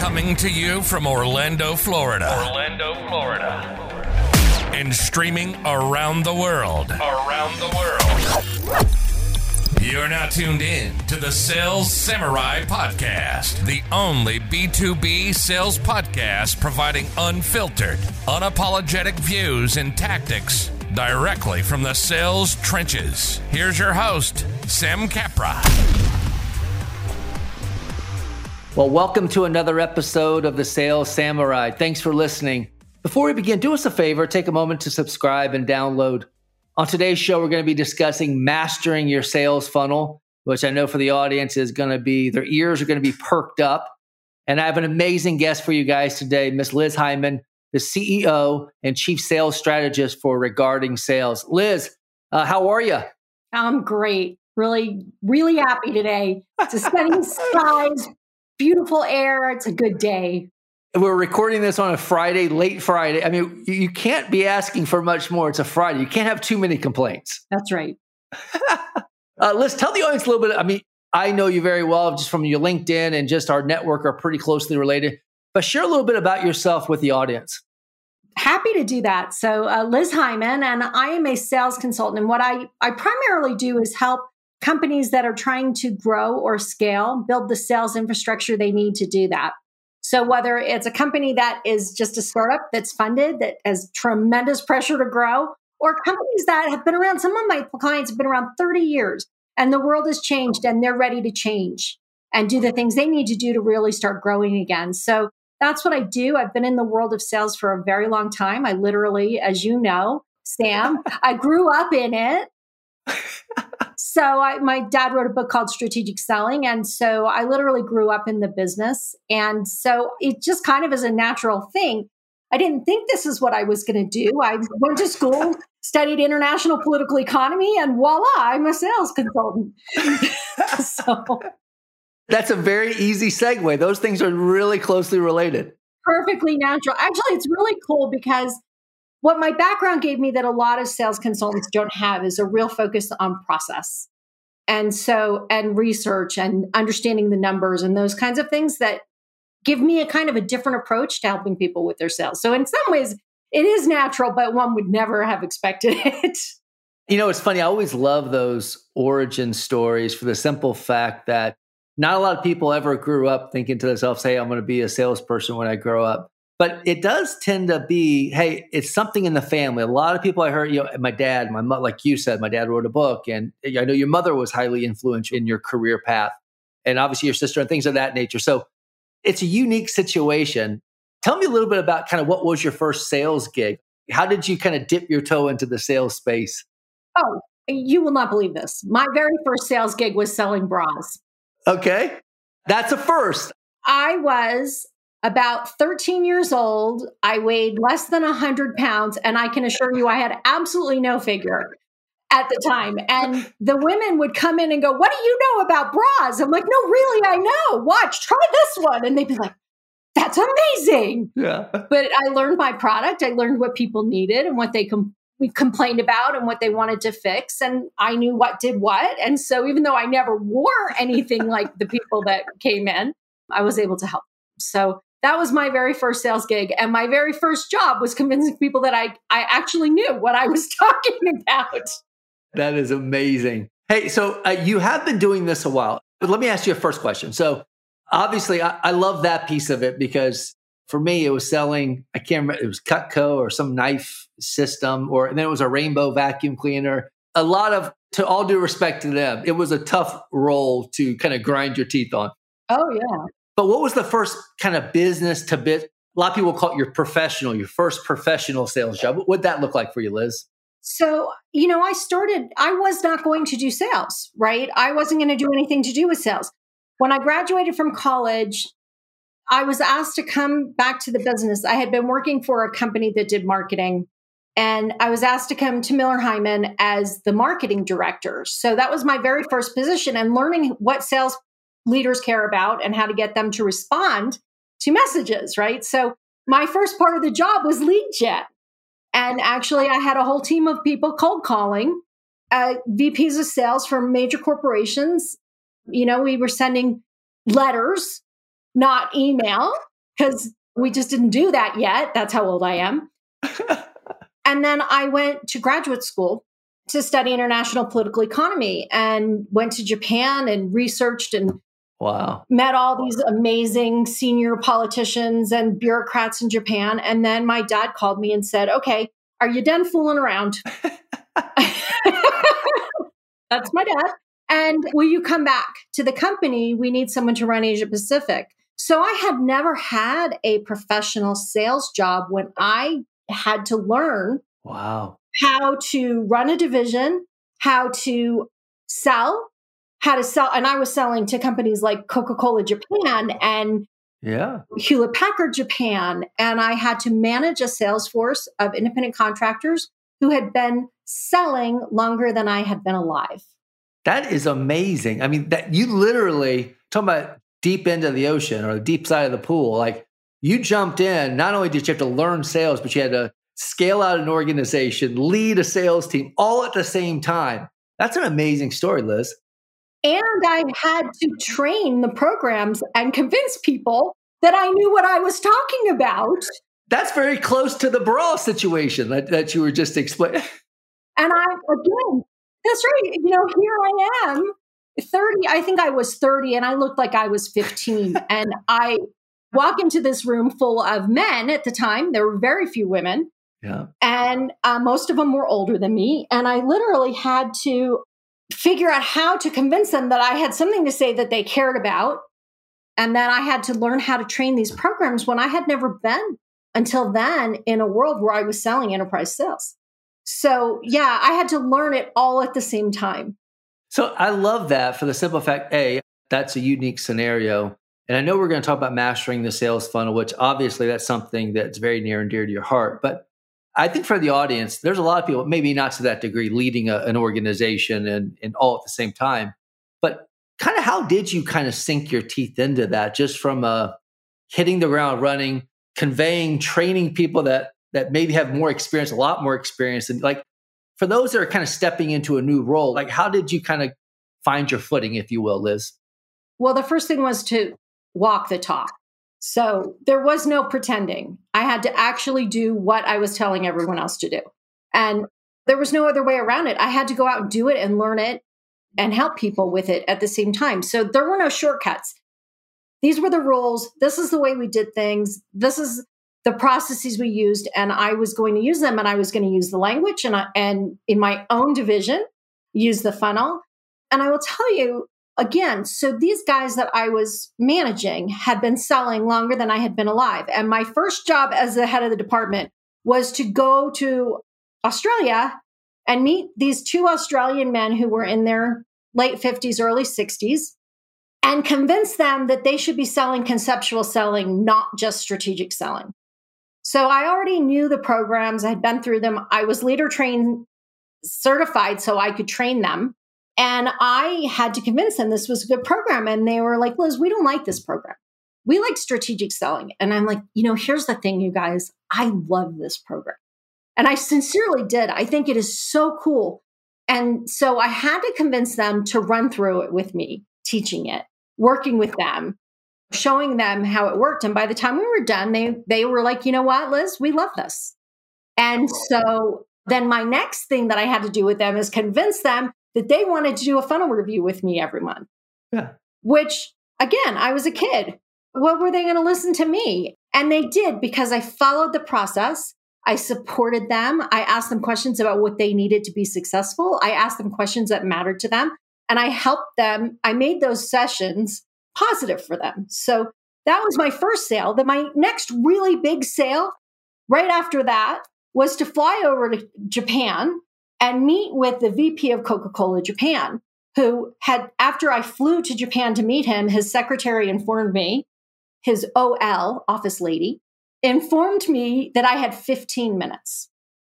Coming to you from Orlando, Florida. Orlando, Florida. And streaming around the world. Around the world. You're now tuned in to the Sales Samurai Podcast, the only B2B sales podcast providing unfiltered, unapologetic views and tactics directly from the sales trenches. Here's your host, Sam Capra. Well, welcome to another episode of the Sales Samurai. Thanks for listening. Before we begin, do us a favor, take a moment to subscribe and download. On today's show, we're going to be discussing mastering your sales funnel, which I know for the audience is going to be, their ears are going to be perked up. And I have an amazing guest for you guys today, Miss Liz Heiman, the CEO and Chief Sales Strategist for Regarding Sales. Liz, uh, how are you? I'm great. Really, really happy today. Stunning skies, beautiful air. It's a good day. We're recording this on a Friday, late Friday. I mean, you can't be asking for much more. It's a Friday. You can't have too many complaints. That's right. uh, let's tell the audience a little bit. I mean, I know you very well just from your LinkedIn and just our network are pretty closely related, but share a little bit about yourself with the audience. Happy to do that. So, uh, Liz Heiman, and I am a sales consultant. And what I, I primarily do is help companies that are trying to grow or scale build the sales infrastructure they need to do that. So whether it's a company that is just a startup that's funded that has tremendous pressure to grow or companies that have been around some of my clients have been around 30 years and the world has changed and they're ready to change and do the things they need to do to really start growing again. So that's what I do. I've been in the world of sales for a very long time. I literally, as you know, Sam, I grew up in it. So I, my dad wrote a book called Strategic Selling. And so I literally grew up in the business. And so it just kind of is a natural thing. I didn't think this is what I was going to do. I went to school, studied international political economy, and voila, I'm a sales consultant. so that's a very easy segue. Those things are really closely related. Perfectly natural. Actually, it's really cool because what my background gave me that a lot of sales consultants don't have is a real focus on process. And so, and research and understanding the numbers and those kinds of things that give me a kind of a different approach to helping people with their sales. So, in some ways, it is natural, but one would never have expected it. You know, it's funny. I always love those origin stories for the simple fact that not a lot of people ever grew up thinking to themselves, hey, I'm going to be a salesperson when I grow up. But it does tend to be, hey, it's something in the family. A lot of people I heard, you know, my dad, my mother, like you said, my dad wrote a book, and I know your mother was highly influential in your career path, and obviously your sister and things of that nature. So it's a unique situation. Tell me a little bit about kind of what was your first sales gig? How did you kind of dip your toe into the sales space? Oh, you will not believe this. My very first sales gig was selling bras. Okay. That's a first. I was about 13 years old. I weighed less than 100 pounds, and I can assure you I had absolutely no figure at the time. And the women would come in and go, What do you know about bras? I'm like, No, really, I know. Watch, try this one. And they'd be like, That's amazing. Yeah. But I learned my product. I learned what people needed and what they com- complained about and what they wanted to fix. And I knew what did what. And so even though I never wore anything like the people that came in, I was able to help. So that was my very first sales gig and my very first job was convincing people that i i actually knew what i was talking about. That is amazing. Hey so uh, you have been doing this a while. But let me ask you a first question. So obviously I, I love that piece of it because for me it was selling i can't remember it was cutco or some knife system or and then it was a rainbow vacuum cleaner. A lot of to all due respect to them it was a tough role to kind of grind your teeth on. Oh yeah but what was the first kind of business to bit? A lot of people call it your professional, your first professional sales job. What would that look like for you, Liz? So, you know, I started, I was not going to do sales, right? I wasn't going to do anything to do with sales. When I graduated from college, I was asked to come back to the business. I had been working for a company that did marketing, and I was asked to come to Miller Heiman as the marketing director. So that was my very first position and learning what sales leaders care about and how to get them to respond to messages, right? So my first part of the job was lead gen. And actually, I had a whole team of people cold calling uh, VPs of sales from major corporations. You know, we were sending letters, not email. because we just didn't do that yet. That's how old I am. and then I went to graduate school to study international political economy and went to Japan and researched and Wow. met all these amazing senior politicians and bureaucrats in Japan. And then my dad called me and said, Okay, are you done fooling around? That's my dad. And will you come back to the company? We need someone to run Asia Pacific. So I had never had a professional sales job when I had to learn Wow. how to run a division, how to sell, how to sell. And I was selling to companies like Coca Cola Japan and Yeah. Hewlett Packard Japan. And I had to manage a sales force of independent contractors who had been selling longer than I had been alive. That is amazing. I mean, that you literally talking about deep into the ocean or the deep side of the pool. Like you jumped in. Not only did you have to learn sales, but you had to scale out an organization, lead a sales team, all at the same time. That's an amazing story, Liz. And I had to train the programs and convince people that I knew what I was talking about. That's very close to the bra situation that, that you were just explaining. And I, again, that's right. You know, here I am, 30. I think I was 30 and I looked like I was 15. and I walk into this room full of men at the time. There were very few women. Yeah. And uh, most of them were older than me. And I literally had to figure out how to convince them that I had something to say that they cared about. And that I had to learn how to train these programs when I had never been until then in a world where I was selling enterprise sales. So, yeah, I had to learn it all at the same time. So I love that for the simple fact, A, that's a unique scenario. And I know we're going to talk about mastering the sales funnel, which obviously that's something that's very near and dear to your heart. But I think for the audience, there's a lot of people, maybe not to that degree, leading a, an organization and, and all at the same time. But kind of how did you kind of sink your teeth into that just from uh, hitting the ground running, conveying, training people that that maybe have more experience, a lot more experience, and like for those that are kind of stepping into a new role, like how did you kind of find your footing, if you will, Liz? Well, the first thing was to walk the talk. So there was no pretending. I had to actually do what I was telling everyone else to do. And there was no other way around it. I had to go out and do it and learn it and help people with it at the same time. So there were no shortcuts. These were the rules. This is the way we did things. This is the processes we used and I was going to use them and I was going to use the language and I, and in my own division use the funnel. And I will tell you again, so these guys that I was managing had been selling longer than I had been alive. And my first job as the head of the department was to go to Australia and meet these two Australian men who were in their late 50s, early 60s, and convince them that they should be selling conceptual selling, not just strategic selling. So I already knew the programs, I had been through them. I was leader trained certified so I could train them. And I had to convince them this was a good program. And they were like, Liz, we don't like this program. We like strategic selling. And I'm like, you know, here's the thing, you guys, I love this program. And I sincerely did. I think it is so cool. And so I had to convince them to run through it with me, teaching it, working with them, showing them how it worked. And by the time we were done, they they were like, you know what, Liz, we love this. And so then my next thing that I had to do with them is convince them that they wanted to do a funnel review with me every month. Yeah. Which again, I was a kid. What were they going to listen to me? And they did because I followed the process. I supported them. I asked them questions about what they needed to be successful. I asked them questions that mattered to them and I helped them. I made those sessions positive for them. So that was my first sale. Then my next really big sale right after that was to fly over to Japan and meet with the VP of Coca Cola Japan, who had, after I flew to Japan to meet him, his secretary informed me, his OL, office lady, informed me that I had 15 minutes.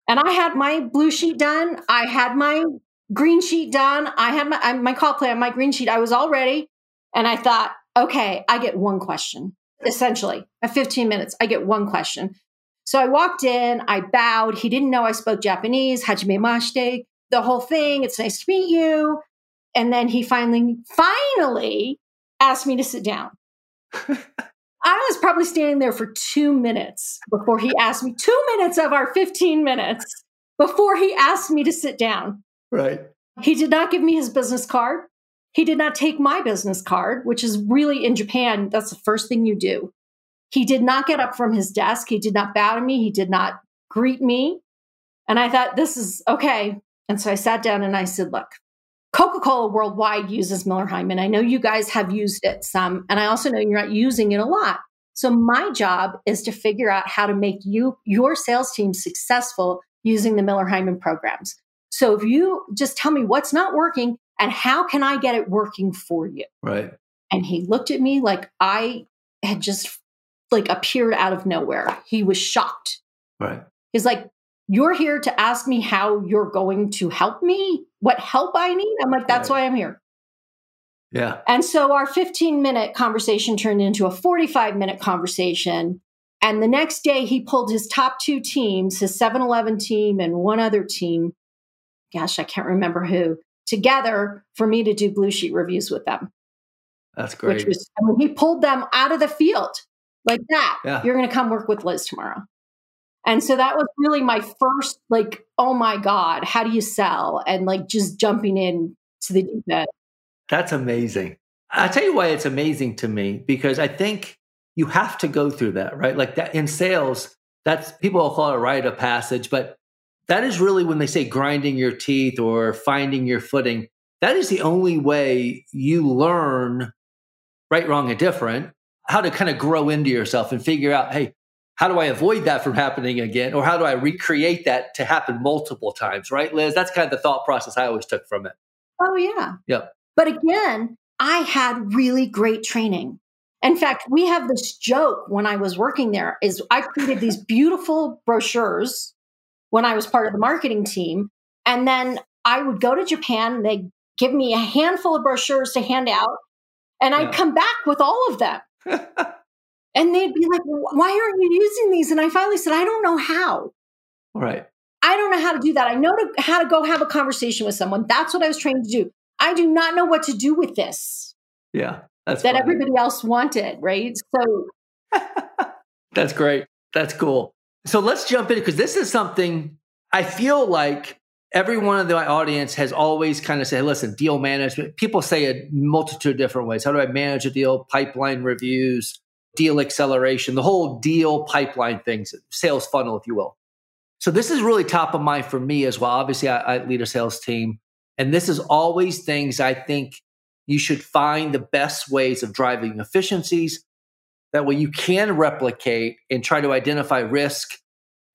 And I had my blue sheet done. I had my green sheet done. I had my, my call plan, my green sheet. I was all ready. And I thought, okay, I get one question. Essentially, at 15 minutes, I get one question. So I walked in, I bowed. He didn't know I spoke Japanese, hajime mashite, the whole thing. It's nice to meet you. And then he finally, finally asked me to sit down. I was probably standing there for two minutes before he asked me, two minutes of our 15 minutes before he asked me to sit down. Right. He did not give me his business card. He did not take my business card, which is really in Japan, that's the first thing you do. He did not get up from his desk. He did not bow to me. He did not greet me. And I thought, this is okay. And so I sat down and I said, look, Coca Cola worldwide uses Miller Heiman. I know you guys have used it some, and I also know you're not using it a lot. So my job is to figure out how to make you your sales team successful using the Miller Heiman programs. So if you just tell me what's not working and how can I get it working for you? Right. And he looked at me like I had just like appeared out of nowhere. He was shocked. Right. He's like, You're here to ask me how you're going to help me? What help I need? I'm like, That's Right. why I'm here. Yeah. And so our 15 minute conversation turned into a 45 minute conversation. And the next day, he pulled his top two teams, his 7 Eleven team and one other team. Gosh, I can't remember who, together for me to do blue sheet reviews with them. That's great. Which was, I mean, he pulled them out of the field like that. Yeah. You're going to come work with Liz tomorrow. And so that was really my first, like, oh my God, how do you sell? And like just jumping in to the deep end. That's amazing. I'll tell you why it's amazing to me because I think you have to go through that, right? Like that in sales, that's people will call it a rite of passage, but that is really when they say grinding your teeth or finding your footing. That is the only way you learn right, wrong, and different, how to kind of grow into yourself and figure out, hey, how do I avoid that from happening again? Or how do I recreate that to happen multiple times, right, Liz? That's kind of the thought process I always took from it. Oh, yeah. Yep. But again, I had really great training. In fact, we have this joke when I was working there is I created these beautiful brochures when I was part of the marketing team. And then I would go to Japan, they give me a handful of brochures to hand out, and I'd Yeah. come back with all of them. And they'd be like, why aren't you using these? And I finally said, I don't know how. right. I don't know how to do that. I know to, how to go have a conversation with someone. That's what I was trained to do. I do not know what to do with this Yeah. That's that funny. everybody else wanted, right? So, That's great. That's cool. So let's jump in because this is something I feel like every one of the audience has always kind of said, listen, deal management. People say it multitude of different ways. How do I manage a deal? Pipeline reviews, deal acceleration, the whole deal pipeline things, sales funnel, if you will. So this is really top of mind for me as well. Obviously, I, I lead a sales team. And this is always things I think you should find the best ways of driving efficiencies. That way you can replicate and try to identify risk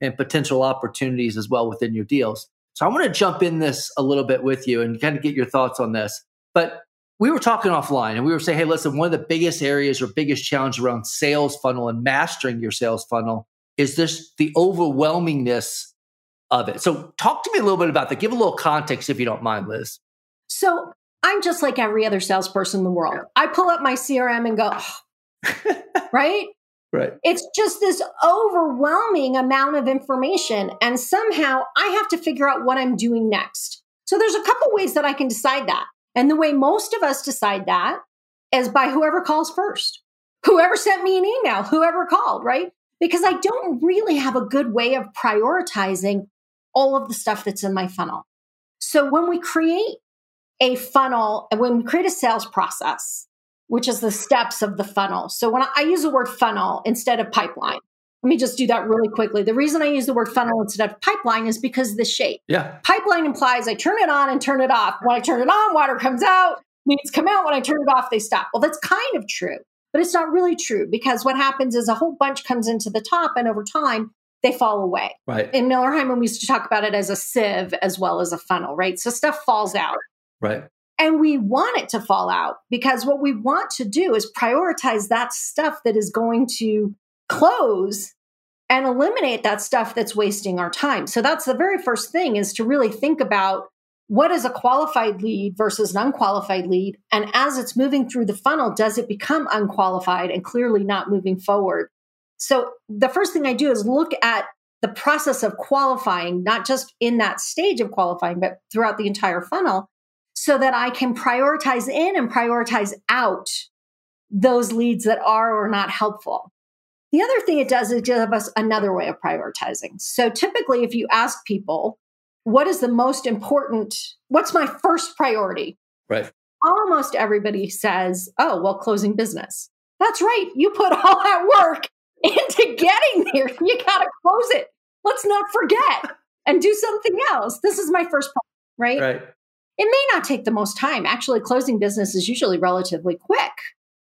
and potential opportunities as well within your deals. So I want to jump in this a little bit with you and kind of get your thoughts on this. But we were talking offline and we were saying, hey, listen, one of the biggest areas or biggest challenge around sales funnel and mastering your sales funnel is this the overwhelmingness of it. So talk to me a little bit about that. Give a little context if you don't mind, Liz. so I'm just like every other salesperson in the world. I pull up my CRM and go, "Oh," right? Right. It's just this overwhelming amount of information. And somehow I have to figure out what I'm doing next. So there's a couple ways that I can decide that. And the way most of us decide that is by whoever calls first, whoever sent me an email, whoever called, right? Because I don't really have a good way of prioritizing all of the stuff that's in my funnel. So when we create a funnel and when we create a sales process, which is the steps of the funnel. So when I, I use the word funnel instead of pipeline, let me just do that really quickly. The reason I use the word funnel instead of pipeline is because of the shape. Yeah. Pipeline implies I turn it on and turn it off. When I turn it on, water comes out, leads come out. When I turn it off, they stop. Well, that's kind of true, but it's not really true because what happens is a whole bunch comes into the top and over time they fall away. Right. In Miller Heiman, we used to talk about it as a sieve as well as a funnel, right? So stuff falls out. Right. And we want it to fall out because what we want to do is prioritize that stuff that is going to close and eliminate that stuff that's wasting our time. So that's the very first thing is to really think about what is a qualified lead versus an unqualified lead. And as it's moving through the funnel, does it become unqualified and clearly not moving forward? So the first thing I do is look at the process of qualifying, not just in that stage of qualifying, but throughout the entire funnel so that I can prioritize in and prioritize out those leads that are or not helpful. The other thing it does is give us another way of prioritizing. So typically, if you ask people, what is the most important, what's my first priority? Right. Almost everybody says, oh, well, closing business. That's right. You put all that work into getting there. You got to close it. Let's not forget and do something else. This is my first right? Right. It may not take the most time. Actually, closing business is usually relatively quick.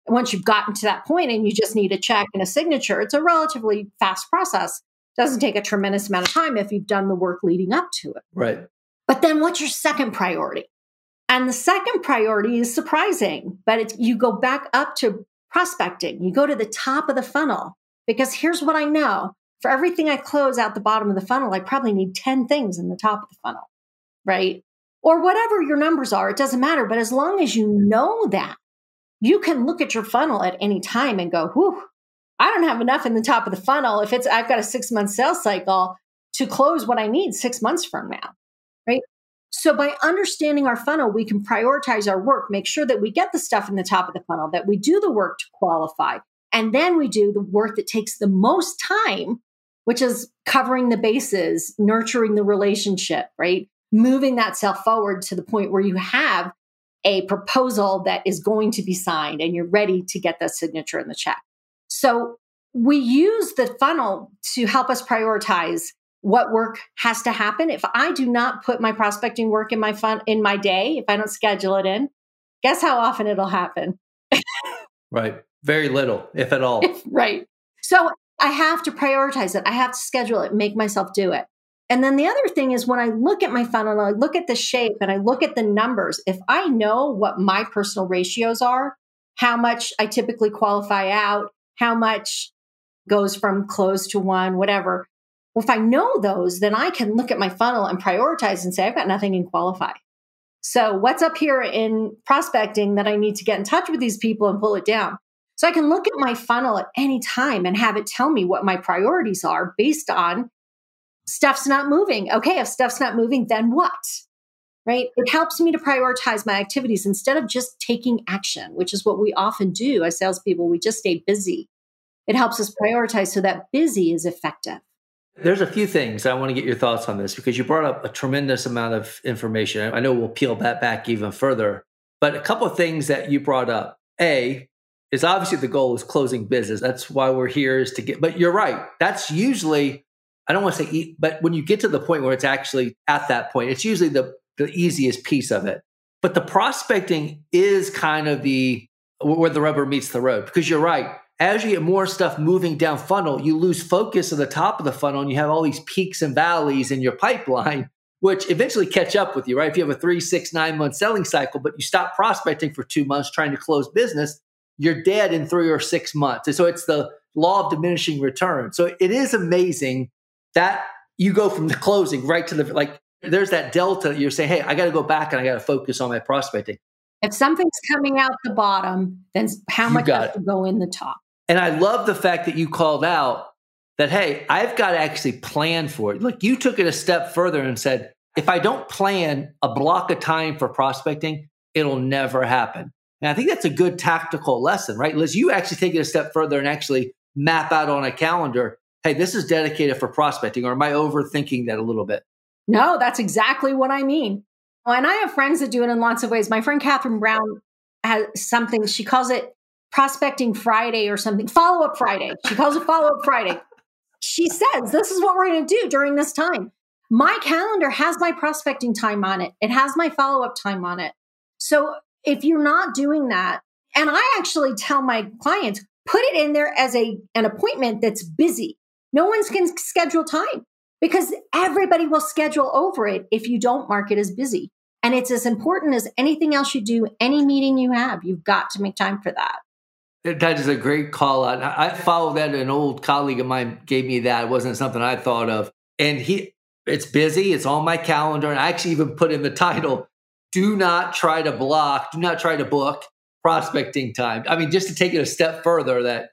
Once you've gotten to that point and you just need a check and a signature, it's a relatively fast process. Doesn't take a tremendous amount of time if you've done the work leading up to it. Right. But then what's your second priority? And the second priority is surprising, but it's you go back up to prospecting. You go to the top of the funnel because here's what I know. For everything I close out the bottom of the funnel, I probably need 10 things in the top of the funnel, right? Or whatever your numbers are, it doesn't matter. But as long as you know that, you can look at your funnel at any time and go, whew, I don't have enough in the top of the funnel. If it's, I've got a six month sales cycle to close what I need six months from now, right? So by understanding our funnel, we can prioritize our work, make sure that we get the stuff in the top of the funnel, that we do the work to qualify, and then we do the work that takes the most time, which is covering the bases, nurturing the relationship, right? Moving that self forward to the point where you have a proposal that is going to be signed and you're ready to get that signature in the check. So we use the funnel to help us prioritize what work has to happen. If I do not put my prospecting work in my fun in my day, if I don't schedule it in, guess how often it'll happen? right. Very little, if at all. right. So I have to prioritize it. I have to schedule it, make myself do it. And then the other thing is when I look at my funnel, I look at the shape and I look at the numbers, if I know what my personal ratios are, how much I typically qualify out, how much goes from close to one, whatever. Well, if I know those, then I can look at my funnel and prioritize and say, I've got nothing in qualify. So, what's up here in prospecting that I need to get in touch with these people and pull it down? So, I can look at my funnel at any time and have it tell me what my priorities are based on stuff's not moving. Okay, if stuff's not moving, then what? Right? It helps me to prioritize my activities instead of just taking action, which is what we often do as salespeople. We just stay busy. It helps us prioritize so that busy is effective. There's a few things I want to get your thoughts on this because you brought up a tremendous amount of information. I know we'll peel that back even further, but a couple of things that you brought up. A is obviously the goal is closing business. That's why we're here is to get, but you're right. That's usually I don't want to say, eat, but when you get to the point where it's actually at that point, it's usually the, the easiest piece of it. But the prospecting is kind of the where the rubber meets the road because you're right. As you get more stuff moving down funnel, you lose focus at the top of the funnel and you have all these peaks and valleys in your pipeline, which eventually catch up with you, right? If you have a three, six, nine month selling cycle, but you stop prospecting for two months trying to close business, you're dead in three or six months. And so it's the law of diminishing return. So it is amazing that you go from the closing right to the like mm-hmm. there's that delta. You're saying hey i got to go back and i got to focus on my prospecting. If something's coming out the bottom then how much has to go in the top? And i love the fact that you called out that hey i've got to actually plan for it. Like you took it a step further and said if i don't plan a block of time for prospecting it'll never happen. And i think that's a good tactical lesson right liz? You actually take it a step further and actually map out on a calendar hey, this is dedicated for prospecting, or am I overthinking that a little bit? No, that's exactly what I mean. Oh, and I have friends that do it in lots of ways. My friend Catherine Brown has something, she calls it prospecting Friday or something, follow up Friday. She calls it follow up Friday. She says, this is what we're going to do during this time. My calendar has my prospecting time on it, it has my follow up time on it. So if you're not doing that, and I actually tell my clients, put it in there as a an appointment that's busy no one's going to schedule time because everybody will schedule over it if you don't mark it as busy. And it's as important as anything else you do, any meeting you have, you've got to make time for that. That is a great call out. I followed that. An old colleague of mine gave me that. It wasn't something I thought of. And he, it's busy. It's on my calendar. And I actually even put in the title, do not try to block, do not try to book prospecting time. I mean, just to take it a step further that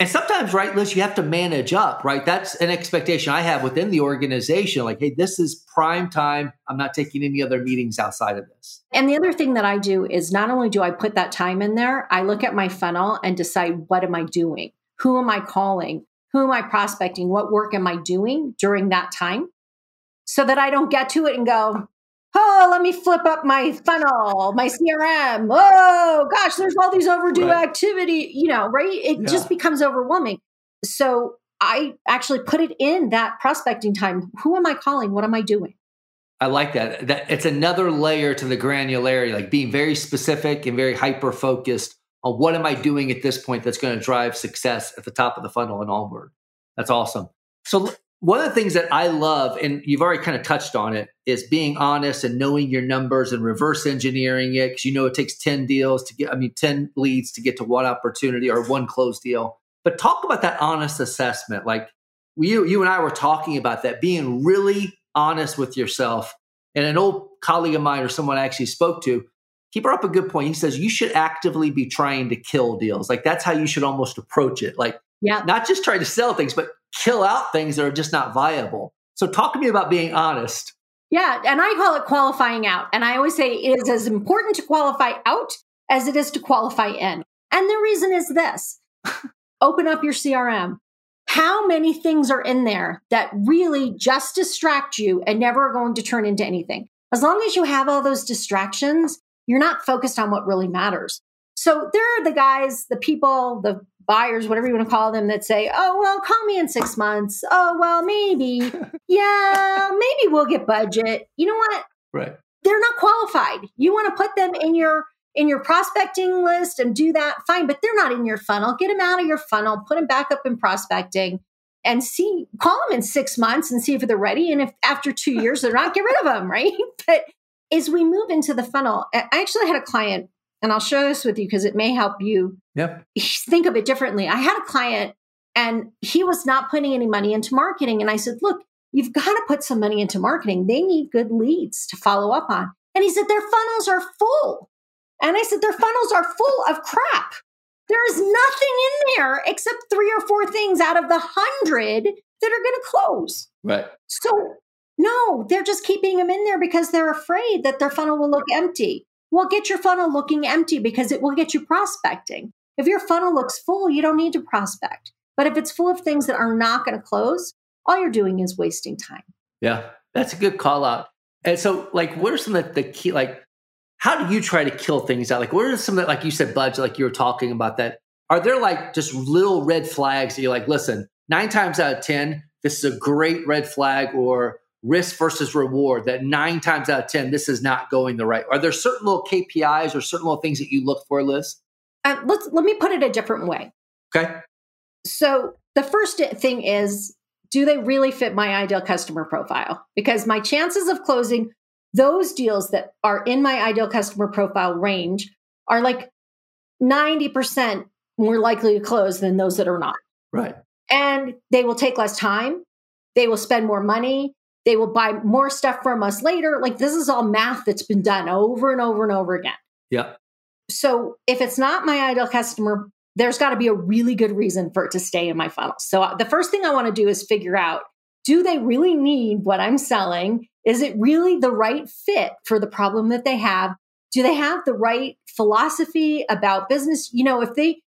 and sometimes, right, Liz, you have to manage up, right? That's an expectation I have within the organization. Like, hey, this is prime time. I'm not taking any other meetings outside of this. And the other thing that I do is not only do I put that time in there, I look at my funnel and decide what am I doing? Who am I calling? Who am I prospecting? What work am I doing during that time? So that I don't get to it and go, oh, let me flip up my funnel, my CRM. Oh, gosh, there's all these overdue right. activity, you know, right? It yeah. just becomes overwhelming. So I actually put it in that prospecting time. Who am I calling? What am I doing? I like that. That it's another layer to the granularity, like being very specific and very hyper focused on what am I doing at this point that's going to drive success at the top of the funnel and onward. That's awesome. So one of the things that I love, and you've already kind of touched on it, is being honest and knowing your numbers and reverse engineering it. Because you know it takes 10 deals to get, I mean, 10 leads to get to one opportunity or one closed deal. But talk about that honest assessment. Like you, you and I were talking about that, being really honest with yourself. And an old colleague of mine or someone I actually spoke to, he brought up a good point. He says you should actively be trying to kill deals. Like that's how you should almost approach it. Like, yeah, not just try to sell things, but kill out things that are just not viable. So talk to me about being honest. Yeah, and I call it qualifying out. And I always say it is as important to qualify out as it is to qualify in. And the reason is this open up your CRM. How many things are in there that really just distract you and never are going to turn into anything? As long as you have all those distractions, you're not focused on what really matters. So there are the guys, the people, the buyers, whatever you want to call them, that say, oh, well, call me in six months. Oh, well, maybe. yeah, maybe we'll get budget. You know what? Right. They're not qualified. You want to put them in your in your prospecting list and do that fine but they're not in your funnel get them out of your funnel put them back up in prospecting and see call them in six months and see if they're ready and if after two years they're not get rid of them right but as we move into the funnel i actually had a client and I'll share this with you because it may help you yep. think of it differently. I had a client and he was not putting any money into marketing. And I said, look, you've got to put some money into marketing. They need good leads to follow up on. And he said, their funnels are full. And I said, their funnels are full of crap. There is nothing in there except three or four things out of the hundred that are going to close. Right. So, no, they're just keeping them in there because they're afraid that their funnel will look empty. Well, get your funnel looking empty because it will get you prospecting. If your funnel looks full, you don't need to prospect. But if it's full of things that are not going to close, all you're doing is wasting time. Yeah, that's a good call out. And so, like, what are some of the key, like, how do you try to kill things out? Like, what are some that, like you said, budget, like you were talking about that? Are there like just little red flags that you're like, listen, nine times out of 10, this is a great red flag, or risk versus reward that nine times out of 10, this is not going the right. Are there certain little KPIs or certain little things that you look for, Liz? Uh, let's, let me put it a different way. Okay. So the first thing is, do they really fit my ideal customer profile? Because my chances of closing those deals that are in my ideal customer profile range are like 90% more likely to close than those that are not. Right. And they will take less time. They will spend more money. They will buy more stuff from us later. Like this is all math that's been done over and over and over again. Yeah. So if it's not my ideal customer, there's got to be a really good reason for it to stay in my funnel. So uh, the first thing I want to do is figure out do they really need what I'm selling? Is it really the right fit for the problem that they have? Do they have the right philosophy about business? You know, if they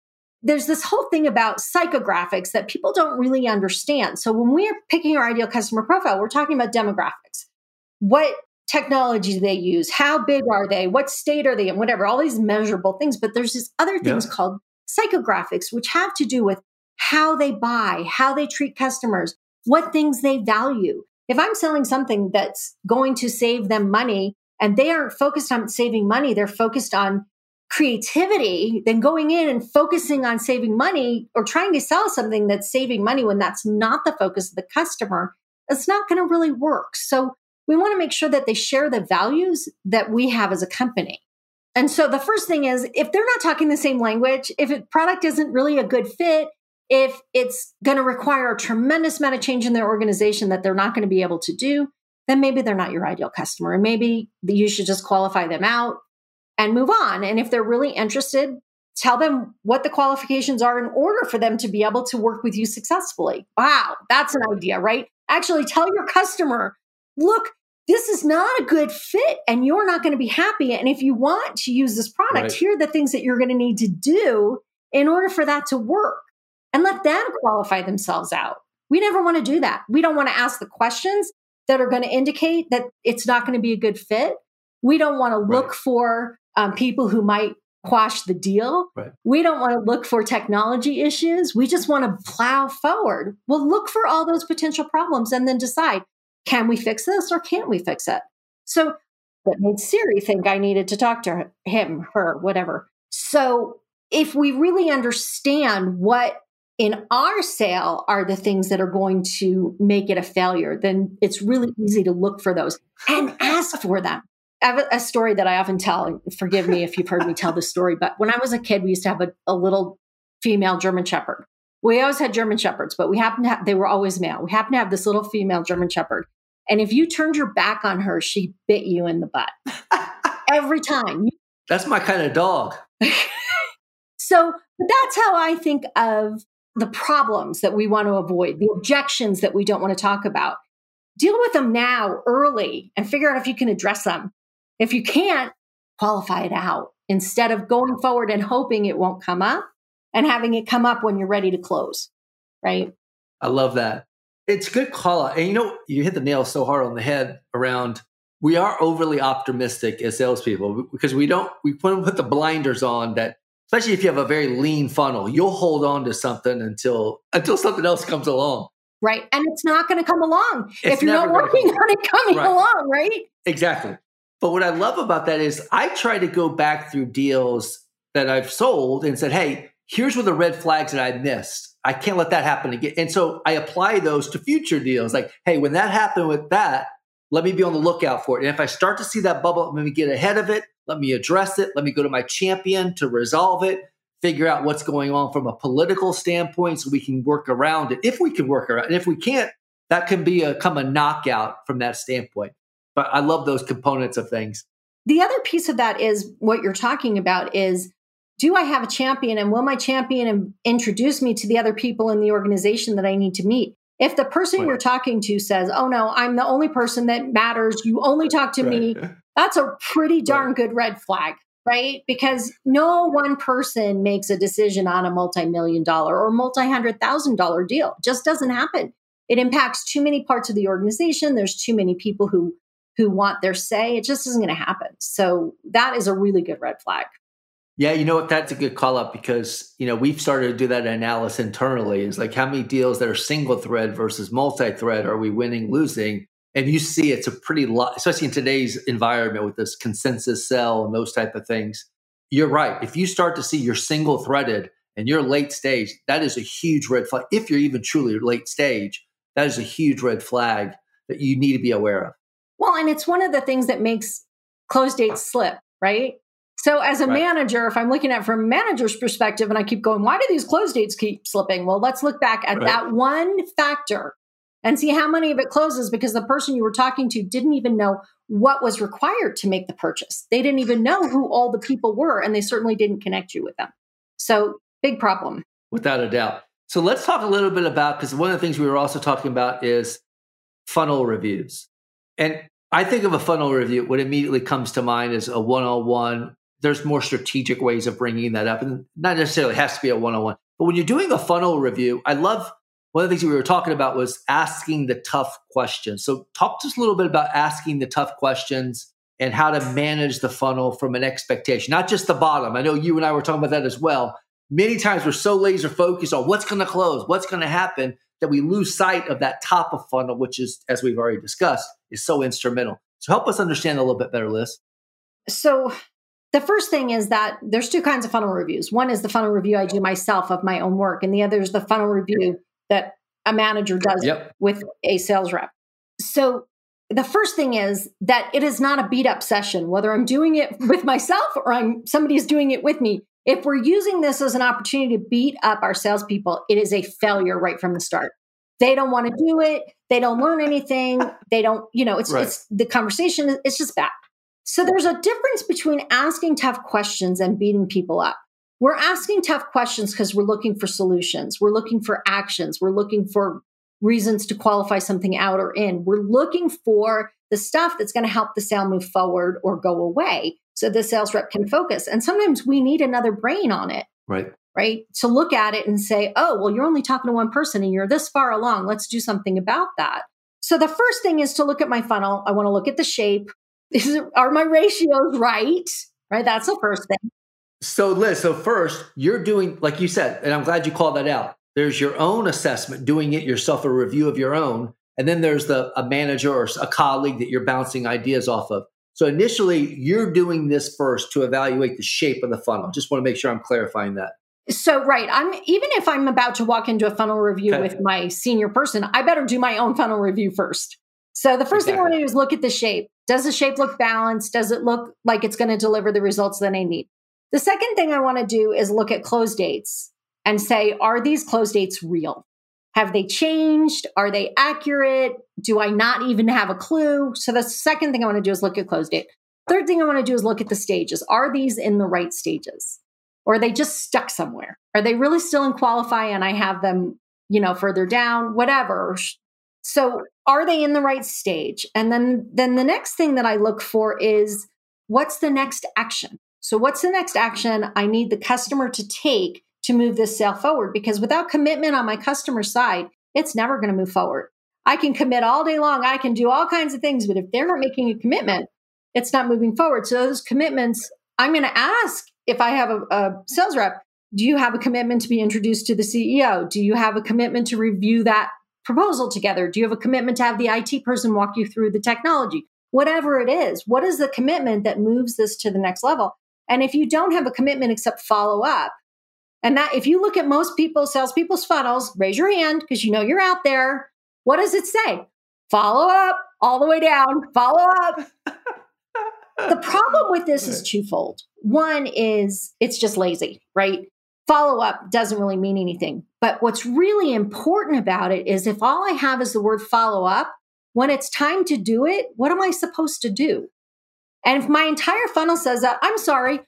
there's this whole thing about psychographics that people don't really understand. So when we're picking our ideal customer profile, we're talking about demographics. What technology do they use? How big are they? What state are they in? Whatever, all these measurable things. But there's these other things yeah. called psychographics, which have to do with how they buy, how they treat customers, what things they value. If I'm selling something that's going to save them money and they aren't focused on saving money, they're focused on creativity than going in and focusing on saving money or trying to sell something that's saving money when that's not the focus of the customer, it's not going to really work. So we want to make sure that they share the values that we have as a company. And so the first thing is if they're not talking the same language, if a product isn't really a good fit, if it's going to require a tremendous amount of change in their organization that they're not going to be able to do, then maybe they're not your ideal customer. And maybe you should just qualify them out and move on. And if they're really interested, tell them what the qualifications are in order for them to be able to work with you successfully. Wow, that's an idea, right? Actually, tell your customer, look, this is not a good fit and you're not going to be happy. And if you want to use this product, right. here are the things that you're going to need to do in order for that to work. and let them qualify themselves out. We never want to do that. We don't want to ask the questions that are going to indicate that it's not going to be a good fit. We don't want to look right. for um, people who might quash the deal. Right. We don't want to look for technology issues. We just want to plow forward. We'll look for all those potential problems and then decide can we fix this or can't we fix it? So that made Siri think I needed to talk to him, her, whatever. So if we really understand what in our sale are the things that are going to make it a failure, then it's really easy to look for those and ask for them. I have a, story that I often tell. Forgive me if you've heard me tell this story, but when I was a kid, we used to have a, a little female German Shepherd. We always had German Shepherds, but we happened to have, they were always male. We happened to have this little female German Shepherd. And if you turned your back on her, she bit you in the butt every time. That's my kind of dog. so that's how I think of the problems that we want to avoid, the objections that we don't want to talk about. Deal with them now, early, and figure out if you can address them. If you can't, qualify it out instead of going forward and hoping it won't come up and having it come up when you're ready to close. Right. I love that. It's good call out. And you know, you hit the nail so hard on the head around we are overly optimistic as salespeople because we don't, we put the blinders on that especially if you have a very lean funnel, you'll hold on to something until until something else comes along. Right. And it's not going to come along it's if you're not working on it coming right. along, right? Exactly. But what I love about that is I try to go back through deals that I've sold and said, hey, here's where the red flags that I missed. I can't let that happen again. And so I apply those to future deals. Like, hey, when that happened with that, let me be on the lookout for it. And if I start to see that bubble, let me get ahead of it. Let me address it. Let me go to my champion to resolve it, figure out what's going on from a political standpoint so we can work around it. If we can work around it. And if we can't, that can be a knockout from that standpoint. But I love those components of things. The other piece of that is what you're talking about is do I have a champion and will my champion introduce me to the other people in the organization that I need to meet? If the person right. you're talking to says, "Oh no, I'm the only person that matters. You only talk to right. me." That's a pretty darn right. good red flag, right? Because no one person makes a decision on a multi-million dollar or multi-hundred thousand dollar deal. It just doesn't happen. It impacts too many parts of the organization. There's too many people who who want their say. It just isn't going to happen. So that is a really good red flag. Yeah, you know what? That's a good call up because you know we've started to do that analysis internally. Is like how many deals that are single thread versus multi thread are we winning, losing? And you see, it's a pretty lot, especially in today's environment with this consensus sell and those type of things. You're right. If you start to see you're single threaded and you're late stage, that is a huge red flag. If you're even truly late stage, that is a huge red flag that you need to be aware of. Well, and it's one of the things that makes close dates slip, right? So as a right. manager, if I'm looking at from a manager's perspective and I keep going, why do these close dates keep slipping? Well, let's look back at right. that one factor and see how many of it closes because the person you were talking to didn't even know what was required to make the purchase. They didn't even know who all the people were and they certainly didn't connect you with them. So, big problem. Without a doubt. So, let's talk a little bit about because one of the things we were also talking about is funnel reviews. And I think of a funnel review, what immediately comes to mind is a one on one there's more strategic ways of bringing that up. And not necessarily has to be a one on one. But when you're doing a funnel review, I love one of the things we were talking about was asking the tough questions. So, talk to us a little bit about asking the tough questions and how to manage the funnel from an expectation, not just the bottom. I know you and I were talking about that as well. Many times we're so laser focused on what's going to close, what's going to happen, that we lose sight of that top of funnel, which is, as we've already discussed, is so instrumental. So, help us understand a little bit better, Liz. So, the first thing is that there's two kinds of funnel reviews. One is the funnel review I do myself of my own work, and the other is the funnel review that a manager does yep. with a sales rep. So the first thing is that it is not a beat up session, whether I'm doing it with myself or I'm somebody's doing it with me. If we're using this as an opportunity to beat up our salespeople, it is a failure right from the start. They don't want to do it. They don't learn anything. They don't, you know, it's, right. it's the conversation. It's just bad. So there's a difference between asking tough questions and beating people up. We're asking tough questions because we're looking for solutions. We're looking for actions. We're looking for reasons to qualify something out or in. We're looking for the stuff that's going to help the sale move forward or go away so the sales rep can focus. And sometimes we need another brain on it. Right. Right? To look at it and say, oh, well, you're only talking to one person and you're this far along. Let's do something about that. So the first thing is to look at my funnel. I want to look at the shape. Is, are my ratios right? Right. That's the first thing. So, Liz, so first, you're doing, like you said, and I'm glad you called that out. There's your own assessment, doing it yourself, a review of your own. And then there's the a manager or a colleague that you're bouncing ideas off of. So initially, you're doing this first to evaluate the shape of the funnel. Just want to make sure I'm clarifying that. So right, I'm even if I'm about to walk into a funnel review okay. with my senior person, I better do my own funnel review first. So the first exactly. thing I want to do is look at the shape. Does the shape look balanced? Does it look like it's going to deliver the results that I need? The second thing I want to do is look at close dates and say, are these close dates real? Have they changed? Are they accurate? Do I not even have a clue? So the second thing I want to do is look at close date. Third thing I want to do is look at the stages. Are these in the right stages? Or they just stuck somewhere? Are they really still in qualify and I have them, you know, further down, whatever. So are they in the right stage? And then then the next thing that I look for is what's the next action? So what's the next action I need the customer to take to move this sale forward because without commitment on my customer side, it's never going to move forward. I can commit all day long. I can do all kinds of things, but if they're not making a commitment, it's not moving forward. So those commitments, I'm going to ask if I have a, a sales rep, do you have a commitment to be introduced to the CEO? Do you have a commitment to review that proposal together? Do you have a commitment to have the IT person walk you through the technology? Whatever it is, what is the commitment that moves this to the next level? And if you don't have a commitment except follow up, and that if you look at most people, salespeople's funnels, raise your hand because you know you're out there. What does it say? Follow up all the way down, follow up. the problem with this is twofold. One is it's just lazy, right? Follow up doesn't really mean anything. But what's really important about it is if all I have is the word follow up, when it's time to do it, what am I supposed to do? And if my entire funnel says that, I'm sorry,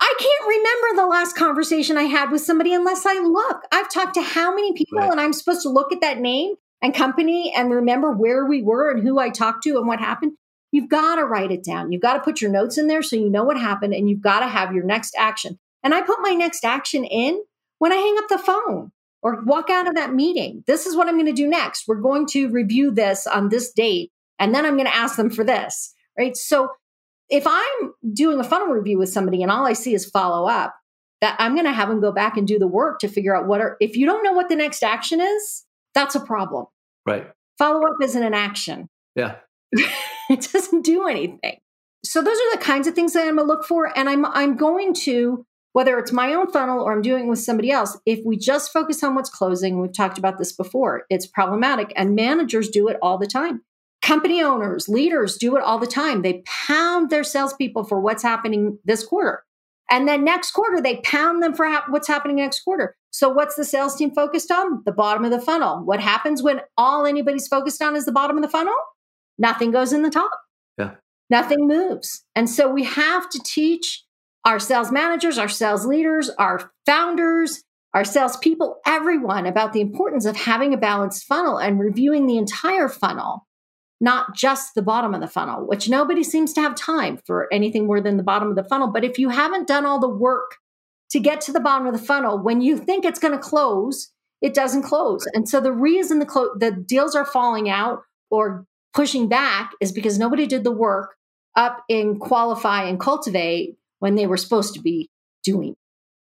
I can't remember the last conversation I had with somebody unless I look. I've talked to how many people, right. and I'm supposed to look at that name and company and remember where we were and who I talked to and what happened. You've got to write it down. You've got to put your notes in there so you know what happened, and you've got to have your next action. And I put my next action in when I hang up the phone or walk out of that meeting. This is what I'm going to do next. We're going to review this on this date, and then I'm going to ask them for this. Right. So if I'm doing a funnel review with somebody and all I see is follow up, that I'm going to have them go back and do the work to figure out what are, if you don't know what the next action is, that's a problem. Right. Follow up isn't an action. Yeah. it doesn't do anything. So those are the kinds of things that I'm to look for. And I'm, I'm going to, whether it's my own funnel or I'm doing it with somebody else, if we just focus on what's closing, we've talked about this before, it's problematic. And managers do it all the time. Company owners, leaders do it all the time. They pound their salespeople for what's happening this quarter. And then next quarter, they pound them for ha- what's happening next quarter. So, what's the sales team focused on? The bottom of the funnel. What happens when all anybody's focused on is the bottom of the funnel? Nothing goes in the top. Yeah. Nothing moves. And so, we have to teach our sales managers, our sales leaders, our founders, our salespeople, everyone about the importance of having a balanced funnel and reviewing the entire funnel not just the bottom of the funnel, which nobody seems to have time for anything more than the bottom of the funnel. But if you haven't done all the work to get to the bottom of the funnel, when you think it's going to close, it doesn't close. And so the reason the clo- the deals are falling out or pushing back is because nobody did the work up in qualify and cultivate when they were supposed to be doing.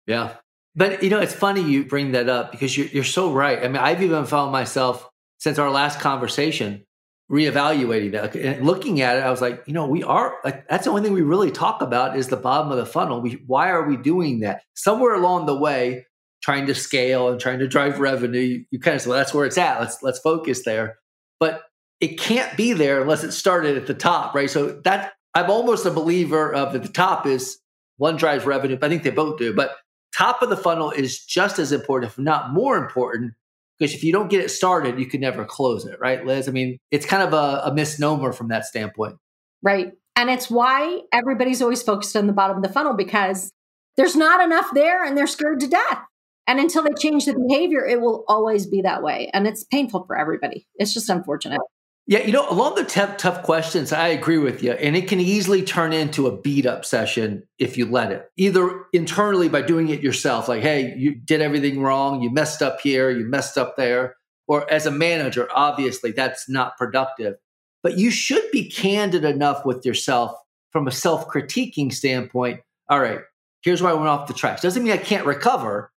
Yeah. But you know, it's funny you bring that up because you're, you're so right. I mean, I've even found myself since our last conversation reevaluating that and looking at it i was like you know we are like that's the only thing we really talk about is the bottom of the funnel we, why are we doing that somewhere along the way trying to scale and trying to drive revenue you, you kind of say well that's where it's at let's let's focus there but it can't be there unless it started at the top right so that i'm almost a believer of at the top is one drives revenue i think they both do but top of the funnel is just as important if not more important because if you don't get it started, you can never close it, right, Liz? I mean, it's kind of a, a misnomer from that standpoint. Right. And it's why everybody's always focused on the bottom of the funnel because there's not enough there and they're scared to death. And until they change the behavior, it will always be that way. And it's painful for everybody. It's just unfortunate. Yeah, you know, along the tough, tough questions, I agree with you. And it can easily turn into a beat up session if you let it, either internally by doing it yourself, like, hey, you did everything wrong, you messed up here, you messed up there. Or as a manager, obviously, that's not productive. But you should be candid enough with yourself from a self critiquing standpoint. All right, here's why I went off the tracks. Doesn't mean I can't recover.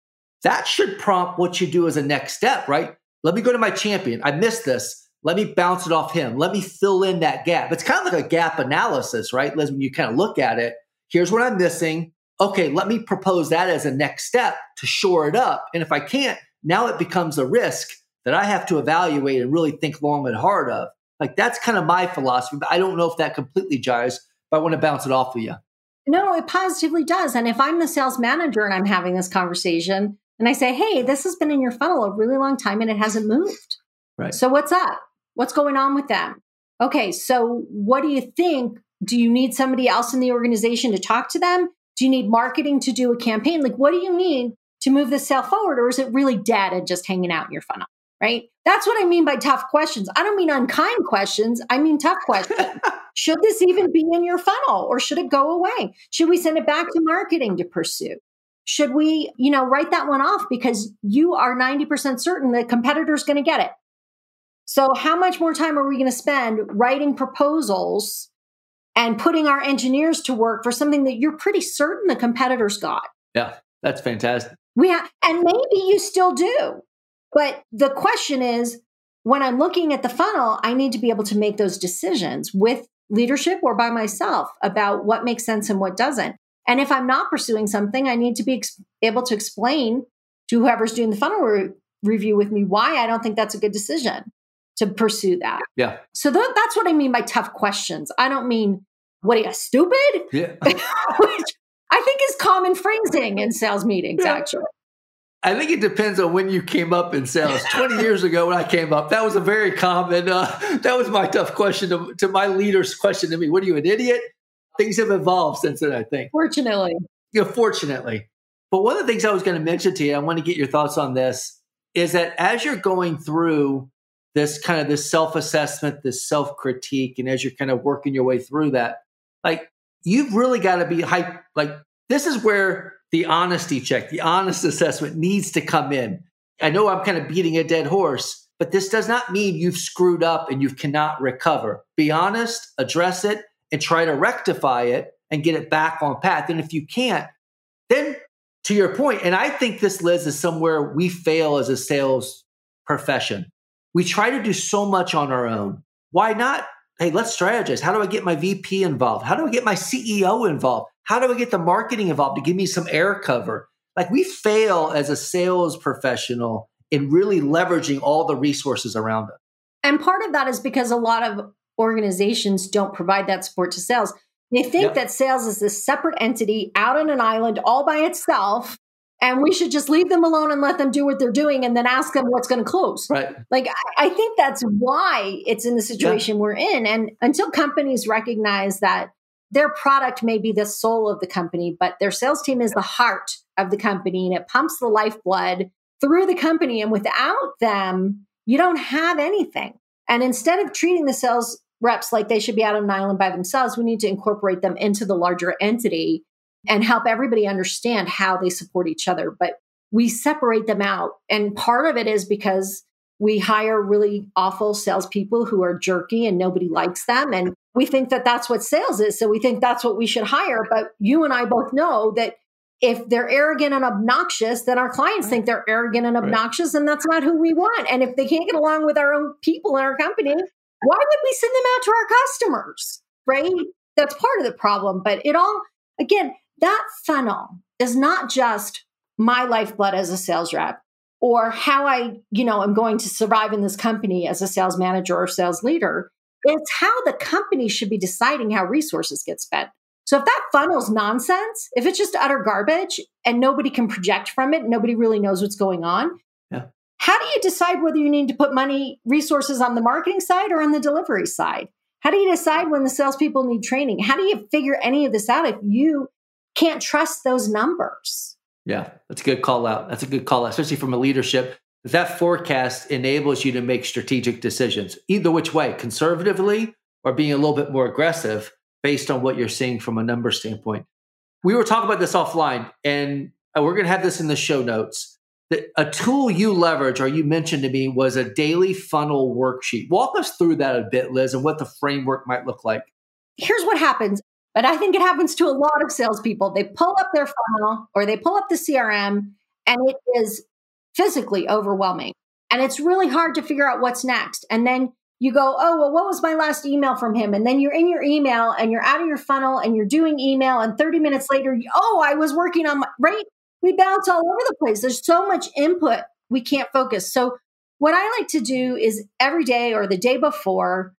That should prompt what you do as a next step, right? Let me go to my champion. I missed this let me bounce it off him. Let me fill in that gap. It's kind of like a gap analysis, right, Liz? When you kind of look at it, here's what I'm missing. Okay, let me propose that as a next step to shore it up. And if I can't, now it becomes a risk that I have to evaluate and really think long and hard of. Like that's kind of my philosophy, but I don't know if that completely jives, but I want to bounce it off of you. No, it positively does. And if I'm the sales manager and I'm having this conversation and I say, hey, this has been in your funnel a really long time and it hasn't moved. Right. So what's up? What's going on with them? Okay, so what do you think? Do you need somebody else in the organization to talk to them? Do you need marketing to do a campaign? Like, what do you need to move the sale forward? Or is it really dead and just hanging out in your funnel? Right? That's what I mean by tough questions. I don't mean unkind questions. I mean tough questions. should this even be in your funnel or should it go away? Should we send it back to marketing to pursue? Should we, you know, write that one off because you are 90% certain the competitor's going to get it? So, how much more time are we going to spend writing proposals and putting our engineers to work for something that you're pretty certain the competitors got? Yeah, that's fantastic. We have, and maybe you still do. But the question is when I'm looking at the funnel, I need to be able to make those decisions with leadership or by myself about what makes sense and what doesn't. And if I'm not pursuing something, I need to be ex- able to explain to whoever's doing the funnel re- review with me why I don't think that's a good decision to pursue that. Yeah. So th- that's what I mean by tough questions. I don't mean, what are you, stupid? Yeah. Which I think is common phrasing in sales meetings, yeah. actually. I think it depends on when you came up in sales. 20 years ago, when I came up, that was a very common, uh, that was my tough question to, to my leader's question to me. What are you, an idiot? Things have evolved since then, I think. Fortunately. Yeah, fortunately. But one of the things I was going to mention to you, I want to get your thoughts on this, is that as you're going through this kind of this self-assessment, this self-critique, and as you're kind of working your way through that, like you've really got to be hype. Like this is where the honesty check, the honest assessment needs to come in. I know I'm kind of beating a dead horse, but this does not mean you've screwed up and you cannot recover. Be honest, address it, and try to rectify it and get it back on path. And if you can't, then to your point, and I think this, Liz, is somewhere we fail as a sales profession we try to do so much on our own. Why not? Hey, let's strategize. How do I get my VP involved? How do I get my CEO involved? How do I get the marketing involved to give me some air cover? Like we fail as a sales professional in really leveraging all the resources around us. And part of that is because a lot of organizations don't provide that support to sales. They think yep. that sales is this separate entity out on an island all by itself and we should just leave them alone and let them do what they're doing and then ask them what's going to close. Right. Like, I think that's why it's in the situation yeah. we're in. And until companies recognize that their product may be the soul of the company, but their sales team is the heart of the company and it pumps the lifeblood through the company. And without them, you don't have anything. And instead of treating the sales reps like they should be out on an island by themselves, we need to incorporate them into the larger entity and help everybody understand how they support each other. But we separate them out. And part of it is because we hire really awful salespeople who are jerky and nobody likes them. And we think that that's what sales is. So we think that's what we should hire. But you and I both know that if they're arrogant and obnoxious, then our clients think they're arrogant and obnoxious, right. and that's not who we want. And if they can't get along with our own people in our company, why would we send them out to our customers? Right? That's part of the problem. But it all, again, that funnel is not just my lifeblood as a sales rep or how I, you know, am going to survive in this company as a sales manager or sales leader. It's how the company should be deciding how resources get spent. So if that funnel's nonsense, if it's just utter garbage and nobody can project from it, nobody really knows what's going on. Yeah. How do you decide whether you need to put money, resources on the marketing side or on the delivery side? How do you decide when the salespeople need training? How do you figure any of this out if you can't trust those numbers. Yeah, that's a good call out. That's a good call out, especially from a leadership. that forecast enables you to make strategic decisions, either which way, conservatively or being a little bit more aggressive based on what you're seeing from a number standpoint. We were talking about this offline, and uh, we're going to have this in the show notes. That a tool you leverage, or you mentioned to me, was a daily funnel worksheet. Walk us through that a bit, Liz, and what the framework might look like. Here's what happens, but I think it happens to a lot of salespeople. They pull up their funnel or they pull up the CRM, and it is physically overwhelming. And it's really hard to figure out what's next. And then you go, oh, well, what was my last email from him? And then you're in your email and you're out of your funnel and you're doing email. And 30 minutes later, oh, I was working on my, right? We bounce all over the place. There's so much input, we can't focus. So, what I like to do is every day or the day before,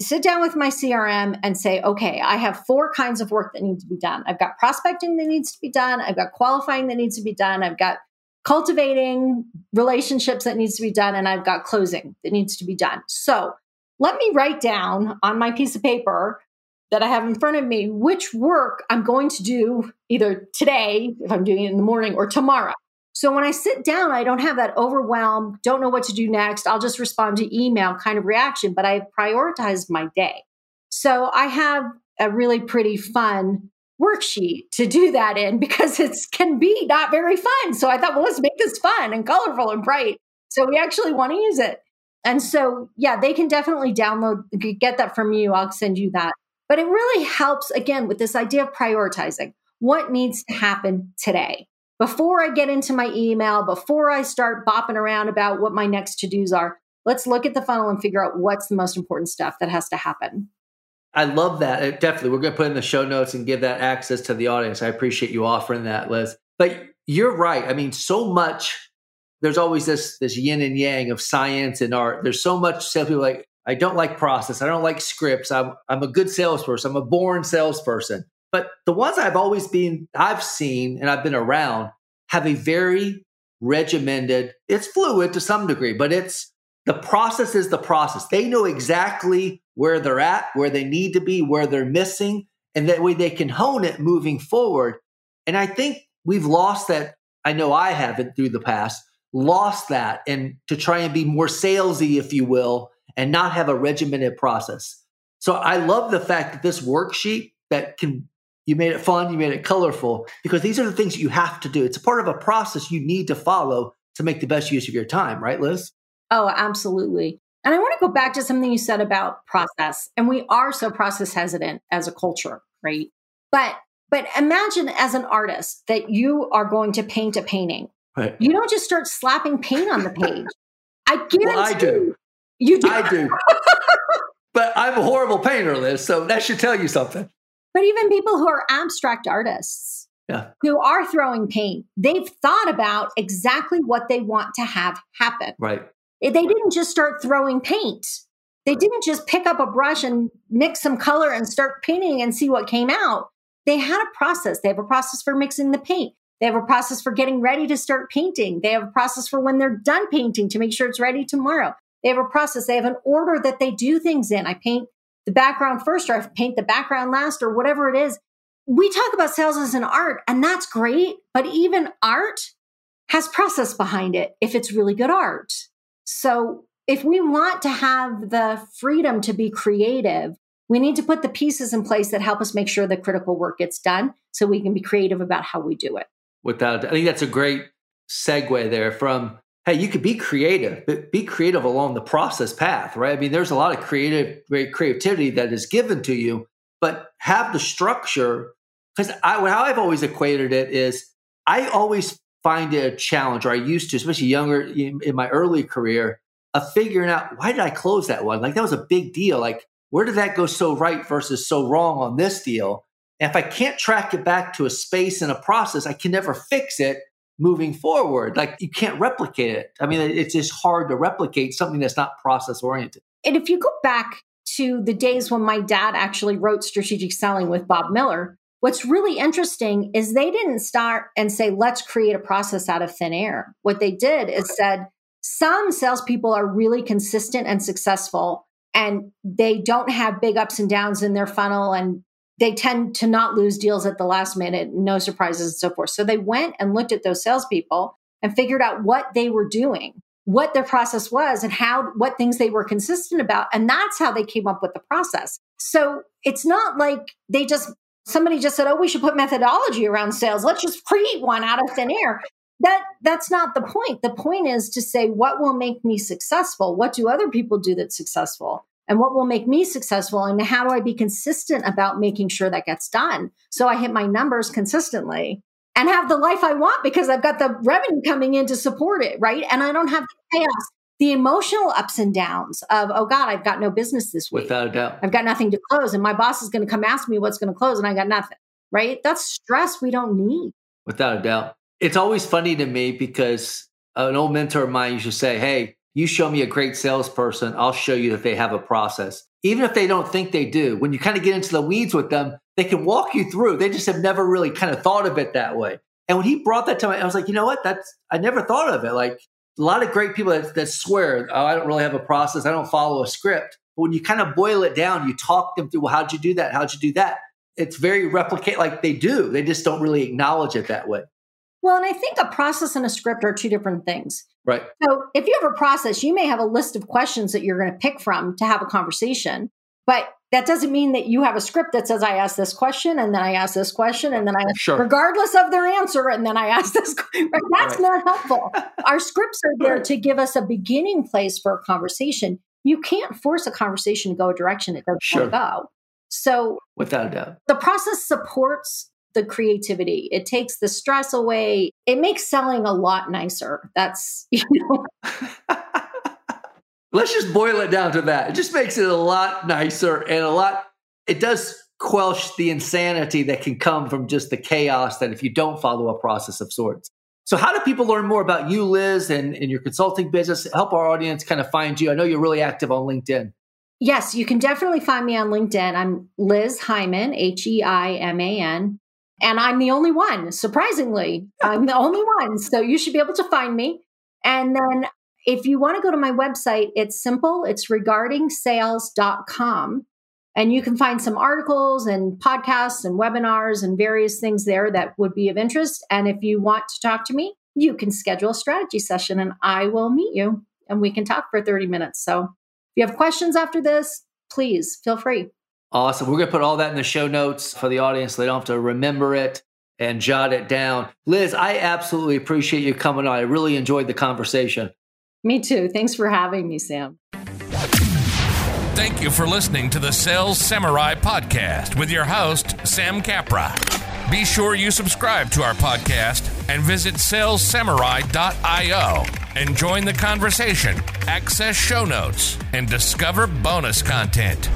sit down with my CRM and say, okay, I have four kinds of work that need to be done. I've got prospecting that needs to be done. I've got qualifying that needs to be done. I've got cultivating relationships that needs to be done, and I've got closing that needs to be done. So let me write down on my piece of paper that I have in front of me which work I'm going to do either today, if I'm doing it in the morning, or tomorrow. So when I sit down, I don't have that overwhelm, don't know what to do next. I'll just respond to email kind of reaction, but I prioritize my day. So I have a really pretty fun worksheet to do that in because it can be not very fun. So I thought, well, let's make this fun and colorful and bright. So we actually want to use it. And so, yeah, they can definitely download, get that from you. I'll send you that. But it really helps, again, with this idea of prioritizing what needs to happen today. Before I get into my email, before I start bopping around about what my next to dos are, let's look at the funnel and figure out what's the most important stuff that has to happen. I love that. It, definitely. We're going to put in the show notes and give that access to the audience. I appreciate you offering that, Liz. But you're right. I mean, so much, there's always this, this yin and yang of science and art. There's so much salespeople like, I don't like process. I don't like scripts. I'm, I'm a good salesperson. I'm a born salesperson. But the ones I've always been, I've seen and I've been around have a very regimented, it's fluid to some degree, but it's the process is the process. They know exactly where they're at, where they need to be, where they're missing, and that way they can hone it moving forward. And I think we've lost that. I know I haven't through the past, lost that and to try and be more salesy, if you will, and not have a regimented process. So I love the fact that this worksheet that can you made it fun, you made it colorful, because these are the things that you have to do. It's a part of a process you need to follow to make the best use of your time, right, Liz? Oh, absolutely. And I want to go back to something you said about process. And we are so process hesitant as a culture, right? But but imagine as an artist that you are going to paint a painting. Right. You don't just start slapping paint on the page. I guarantee well, I do. You do. I do. but I'm a horrible painter, Liz, so that should tell you something. But even people who are abstract artists, yeah. who are throwing paint, they've thought about exactly what they want to have happen. Right. They didn't just start throwing paint. They didn't just pick up a brush and mix some color and start painting and see what came out. They had a process. They have a process for mixing the paint. They have a process for getting ready to start painting. They have a process for when they're done painting to make sure it's ready tomorrow. They have a process. They have an order that they do things in. I paint the background first, or I paint the background last, or whatever it is. We talk about sales as an art, and that's great. But even art has process behind it if it's really good art. So if we want to have the freedom to be creative, we need to put the pieces in place that help us make sure the critical work gets done so we can be creative about how we do it. Without, I think that's a great segue there from, hey, you could be creative, but be creative along the process path, right? I mean, there's a lot of creative, creativity that is given to you, but have the structure. Because how I've always equated it is I always find it a challenge, or I used to, especially younger in, in my early career, of figuring out why did I close that one? Like that was a big deal. Like where did that go so right versus so wrong on this deal? And if I can't track it back to a space and a process, I can never fix it moving forward. Like you can't replicate it. I mean, it's just hard to replicate something that's not process oriented. And if you go back to the days when my dad actually wrote strategic selling with Bob Miller, What's really interesting is they didn't start and say, let's create a process out of thin air. What they did is said, some salespeople are really consistent and successful, and they don't have big ups and downs in their funnel, and they tend to not lose deals at the last minute, no surprises, and so forth. So they went and looked at those salespeople and figured out what they were doing. what their process was and how what things they were consistent about. And that's how they came up with the process. So it's not like they just somebody just said oh we should put methodology around sales. Let's just create one out of thin air. That that's not the point. The point is to say what will make me successful? What do other people do that's successful and what will make me successful and how do i be consistent about making sure that gets done? So i hit my numbers consistently and have the life i want because i've got the revenue coming in to support it right? And i don't have the chaos the emotional ups and downs of oh god i've got no business this week. Without a doubt. i've got nothing to close and my boss is going to come ask me what's going to close and i got nothing right? That's stress we don't need. Without a doubt. It's always funny to me because an old mentor of mine used to say, Hey, you show me a great salesperson, I'll show you that they have a process. Even if they don't think they do, when you kind of get into the weeds with them, they can walk you through. They just have never really kind of thought of it that way. And when he brought that to me, I was like, you know what? That's I never thought of it. Like a lot of great people that, that swear, oh, I don't really have a process, I don't follow a script. But when you kind of boil it down, you talk them through, well, how'd you do that? How'd you do that? It's very replicate like they do. They just don't really acknowledge it that way. Well and i think a process and a script are two different things Right. So if you have a process, you may have a list of questions that you're going to pick from to have a conversation, but that doesn't mean that you have a script that says I ask this question and then I ask this question and then I Sure. regardless of their answer and then I ask this que- right? that's Right. not helpful. Our scripts are there Right. to give us a beginning place for a conversation. You can't force a conversation to go a direction it doesn't Sure. want to go. So Without a doubt. the process supports the creativity. It takes the stress away. It makes selling a lot nicer. That's you know Let's just boil it down to that. It just makes it a lot nicer and a lot, it does quell the insanity that can come from just the chaos that if you don't follow a process of sorts. So, how do people learn more about you, Liz, and, and your consulting business? Help our audience kind of find you. I know you're really active on LinkedIn. Yes, you can definitely find me on LinkedIn. I'm Liz Heiman, H E I M A N. And I'm the only one, surprisingly. I'm the only one. So you should be able to find me. And then if you want to go to my website, it's simple. It's regarding-sales.com. And you can find some articles and podcasts and webinars and various things there that would be of interest. And if you want to talk to me, you can schedule a strategy session and I will meet you and we can talk for 30 minutes. So if you have questions after this, please feel free. Awesome. We're going to put all that in the show notes for the audience so they don't have to remember it and jot it down. Liz, I absolutely appreciate you coming on. I really enjoyed the conversation. Me too. Thanks for having me, Sam. Thank you for listening to the Sales Samurai podcast with your host, Sam Capra. Be sure you subscribe to our podcast and visit salessamurai.io and join the conversation, access show notes, and discover bonus content.